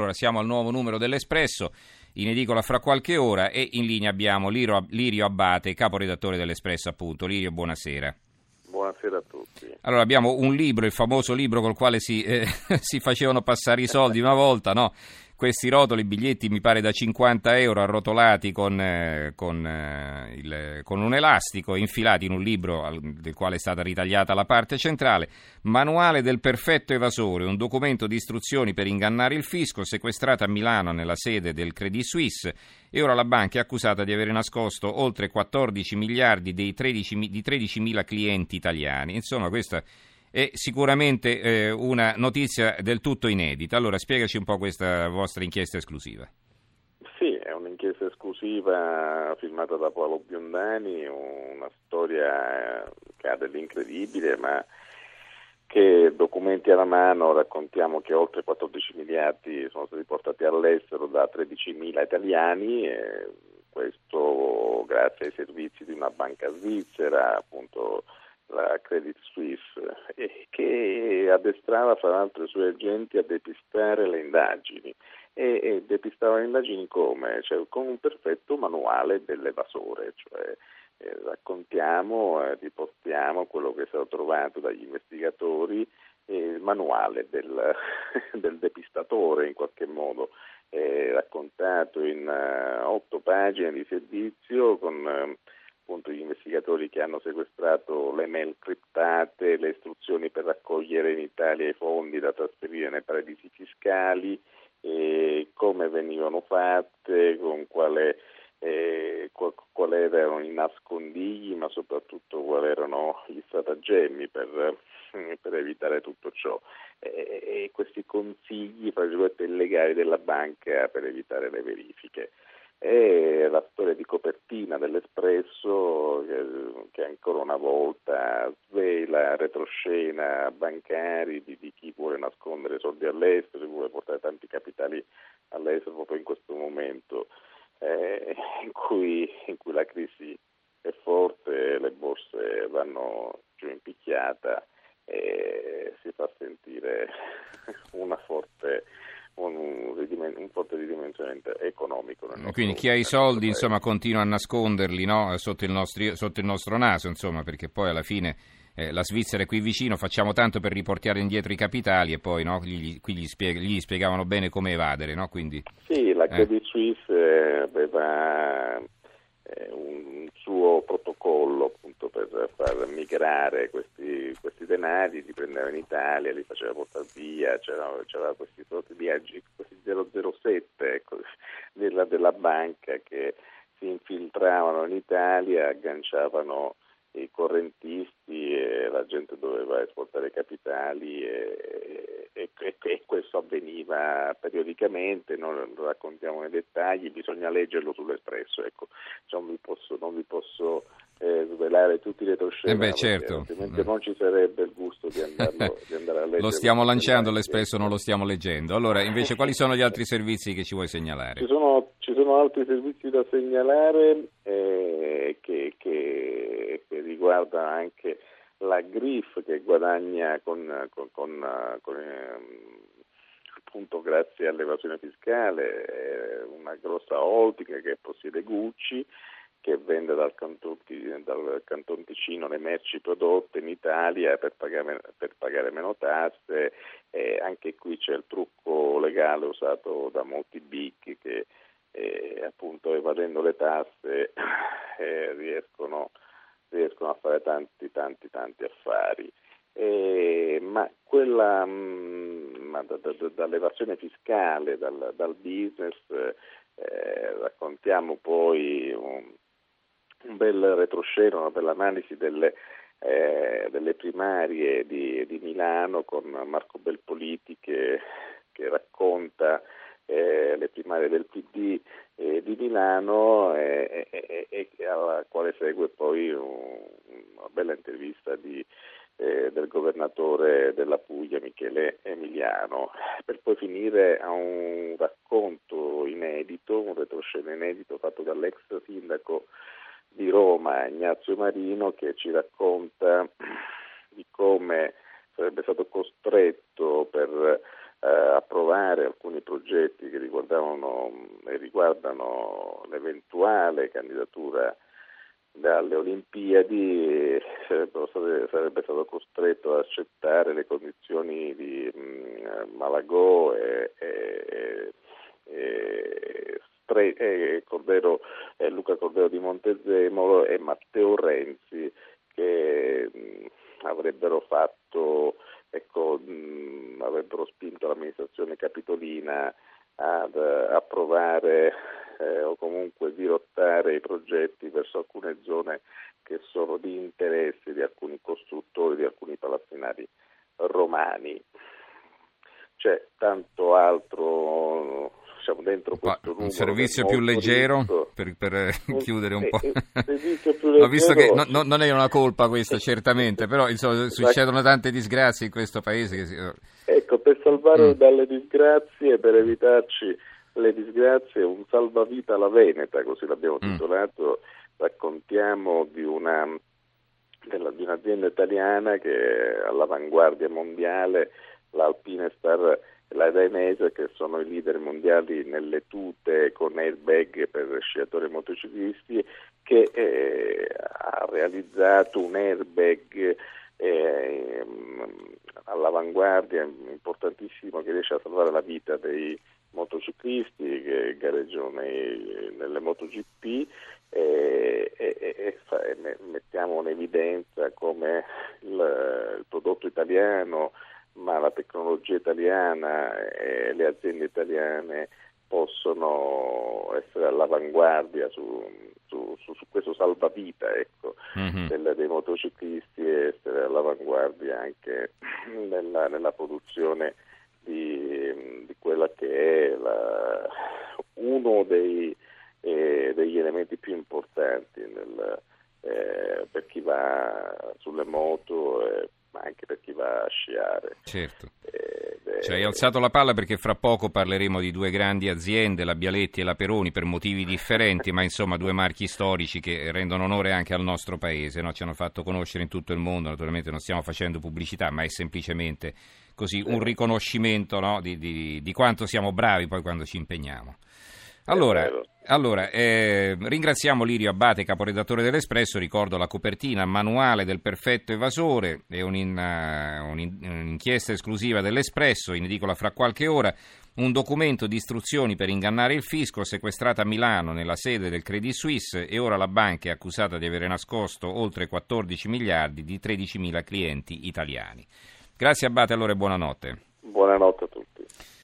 Allora siamo al nuovo numero dell'Espresso, in edicola fra qualche ora e in linea abbiamo Lirio, Lirio Abbate, caporedattore dell'Espresso appunto. Lirio, buonasera. Buonasera a tutti. Allora abbiamo un libro, il famoso libro col quale si, eh, si facevano passare i soldi una volta, no? Questi rotoli, biglietti mi pare da 50 euro arrotolati con, eh, con, eh, il, con, un elastico infilati in un libro del quale è stata ritagliata la parte centrale, manuale del perfetto evasore, un documento di istruzioni per ingannare il fisco sequestrato a Milano nella sede del Credit Suisse e ora la banca è accusata di aver nascosto oltre 14 miliardi 13, di 13.000 clienti italiani. Insomma, questa è sicuramente eh, una notizia del tutto inedita. Allora spiegaci un po' questa vostra inchiesta esclusiva. Sì, è un'inchiesta esclusiva firmata da Paolo Biondani, una storia che ha dell'incredibile, ma che documenti alla mano raccontiamo che oltre 14 miliardi sono stati portati all'estero da 13.000 italiani, questo grazie ai servizi di una banca svizzera, appunto la Credit Suisse, e che addestrava fra l'altro i suoi agenti a depistare le indagini. E, e depistava le indagini come? Cioè, con un perfetto manuale dell'evasore, cioè eh, raccontiamo, eh, riportiamo quello che è stato trovato dagli investigatori, eh, il manuale del, del, depistatore in qualche modo, raccontato in uh, otto pagine di servizio con uh, appunto gli investigatori che hanno sequestrato le mail criptate, le istruzioni per raccogliere in Italia i fondi da trasferire nei paradisi fiscali, come venivano fatte, con quale, eh, qual, erano i nascondigli, ma soprattutto quali erano gli stratagemmi per, per evitare tutto ciò. E, e questi consigli, fra virgolette, illegali della banca per evitare le verifiche è la storia di copertina dell'Espresso che, che ancora una volta svela retroscena bancari di, di, chi vuole nascondere soldi all'estero, vuole portare tanti capitali all'estero proprio in questo momento eh, in, cui, in, cui, la crisi è forte, le borse vanno giù in picchiata e si fa sentire una forte un, un forte ridimensionamento economico. Quindi chi ha i soldi insomma, continua a nasconderli no? sotto, il nostri, sotto, il nostro naso, insomma, perché poi alla fine eh, la Svizzera è qui vicino, facciamo tanto per riportare indietro i capitali e poi no? gli, qui gli, spieg- gli, spiegavano bene come evadere. No? Quindi, sì, la eh. Credit eh. Suisse aveva eh, un suo protocollo appunto per far migrare questi, questi denari, li prendeva in Italia, li faceva portare via, c'era, c'era questi viaggi, questi 007 della, banca che si infiltravano in Italia, agganciavano i correntisti e la gente doveva esportare capitali e, e, e, e, questo avveniva periodicamente, non lo raccontiamo nei dettagli, bisogna leggerlo sull'Espresso, ecco, non vi posso, non vi posso eh, svelare tutti i retroscena, eh beh, certo. altrimenti eh. non ci sarebbe il gusto di, andarlo, di andare a leggere. lo stiamo lanciando l'Espresso, non lo stiamo leggendo. Allora, invece, quali sono gli altri servizi che ci vuoi segnalare? Ci sono, sono altri servizi da segnalare eh, che, che, che riguardano anche la GRIF che guadagna con, con, con, con eh, appunto grazie all'evasione fiscale, una grossa holding che possiede Gucci che vende dal canton, dal canton, Ticino le merci prodotte in Italia per pagare, per pagare meno tasse e anche qui c'è il trucco legale usato da molti big che eh, appunto evadendo le tasse eh, riescono, riescono, a fare tanti tanti tanti affari. Eh, ma quella mh, ma da, da, dall'evasione fiscale, dal, dal business, eh, raccontiamo poi un, un bel retroscena, una bella analisi delle, eh, delle primarie di, di, Milano con Marco Belpoliti che, che racconta eh, le primarie del PD eh, di Milano e, e, e, alla quale segue poi un, una bella intervista di, eh, del governatore della Puglia Michele Emiliano, per poi finire a un racconto inedito, un retroscena inedito fatto dall'ex sindaco di Roma, Ignazio Marino, che ci racconta di come sarebbe stato costretto per approvare alcuni progetti che riguardavano e riguardano l'eventuale candidatura dalle Olimpiadi sarebbe stato costretto ad accettare le condizioni di mh, Malagò e, e, e, e Cordero, Luca Cordero di Montezemolo e Matteo Renzi che mh, avrebbero fatto avrebbero spinto l'amministrazione capitolina ad approvare eh, o comunque dirottare i progetti verso alcune zone che sono di interesse di alcuni costruttori, di alcuni palazzinari romani. C'è tanto altro diciamo, dentro questo numero. Un servizio più leggero per, per chiudere un po'. Ho visto che no, no, non è una colpa questa certamente, però insomma, succedono tante disgrazie in questo paese. Che... Ecco, per salvare mm. dalle disgrazie, per evitarci le disgrazie, un salvavita alla Veneta, così l'abbiamo mm. titolato, raccontiamo di una della, di un'azienda italiana che è all'avanguardia mondiale, l'Alpine Star e la Dainese, che sono i leader mondiali nelle tute con airbag per sciatori e motociclisti, che eh, ha realizzato un airbag eh, all'avanguardia importantissimo che riesce a salvare la vita dei motociclisti che gareggiano nei, nelle MotoGP e, e, e, e, mettiamo in evidenza come il, il, prodotto italiano, ma la tecnologia italiana e le aziende italiane possono essere all'avanguardia su, su, su, su questo salvavita ecco, mm-hmm. del, dei motociclisti essere all'avanguardia anche nella, nella produzione di, di quella che è la, uno dei, eh, degli elementi più importanti nel, eh, per chi va sulle moto, eh, ma anche per chi va a sciare. Certo. Ci hai alzato la palla perché fra poco parleremo di due grandi aziende, la Bialetti e la Peroni, per motivi differenti, ma insomma due marchi storici che rendono onore anche al nostro paese, no? ci hanno fatto conoscere in tutto il mondo, naturalmente non stiamo facendo pubblicità, ma è semplicemente così un riconoscimento no? di, di, di quanto siamo bravi poi quando ci impegniamo. Allora, allora eh, ringraziamo Lirio Abate, caporedattore dell'Espresso, ricordo la copertina, manuale del perfetto evasore, è un'in, uh, un'inchiesta esclusiva dell'Espresso, in edicola fra qualche ora, un documento di istruzioni per ingannare il fisco sequestrato a Milano nella sede del Credit Suisse e ora la banca è accusata di avere nascosto oltre 14 miliardi di 13 mila clienti italiani. Grazie Abate, allora e buonanotte. Buonanotte a tutti.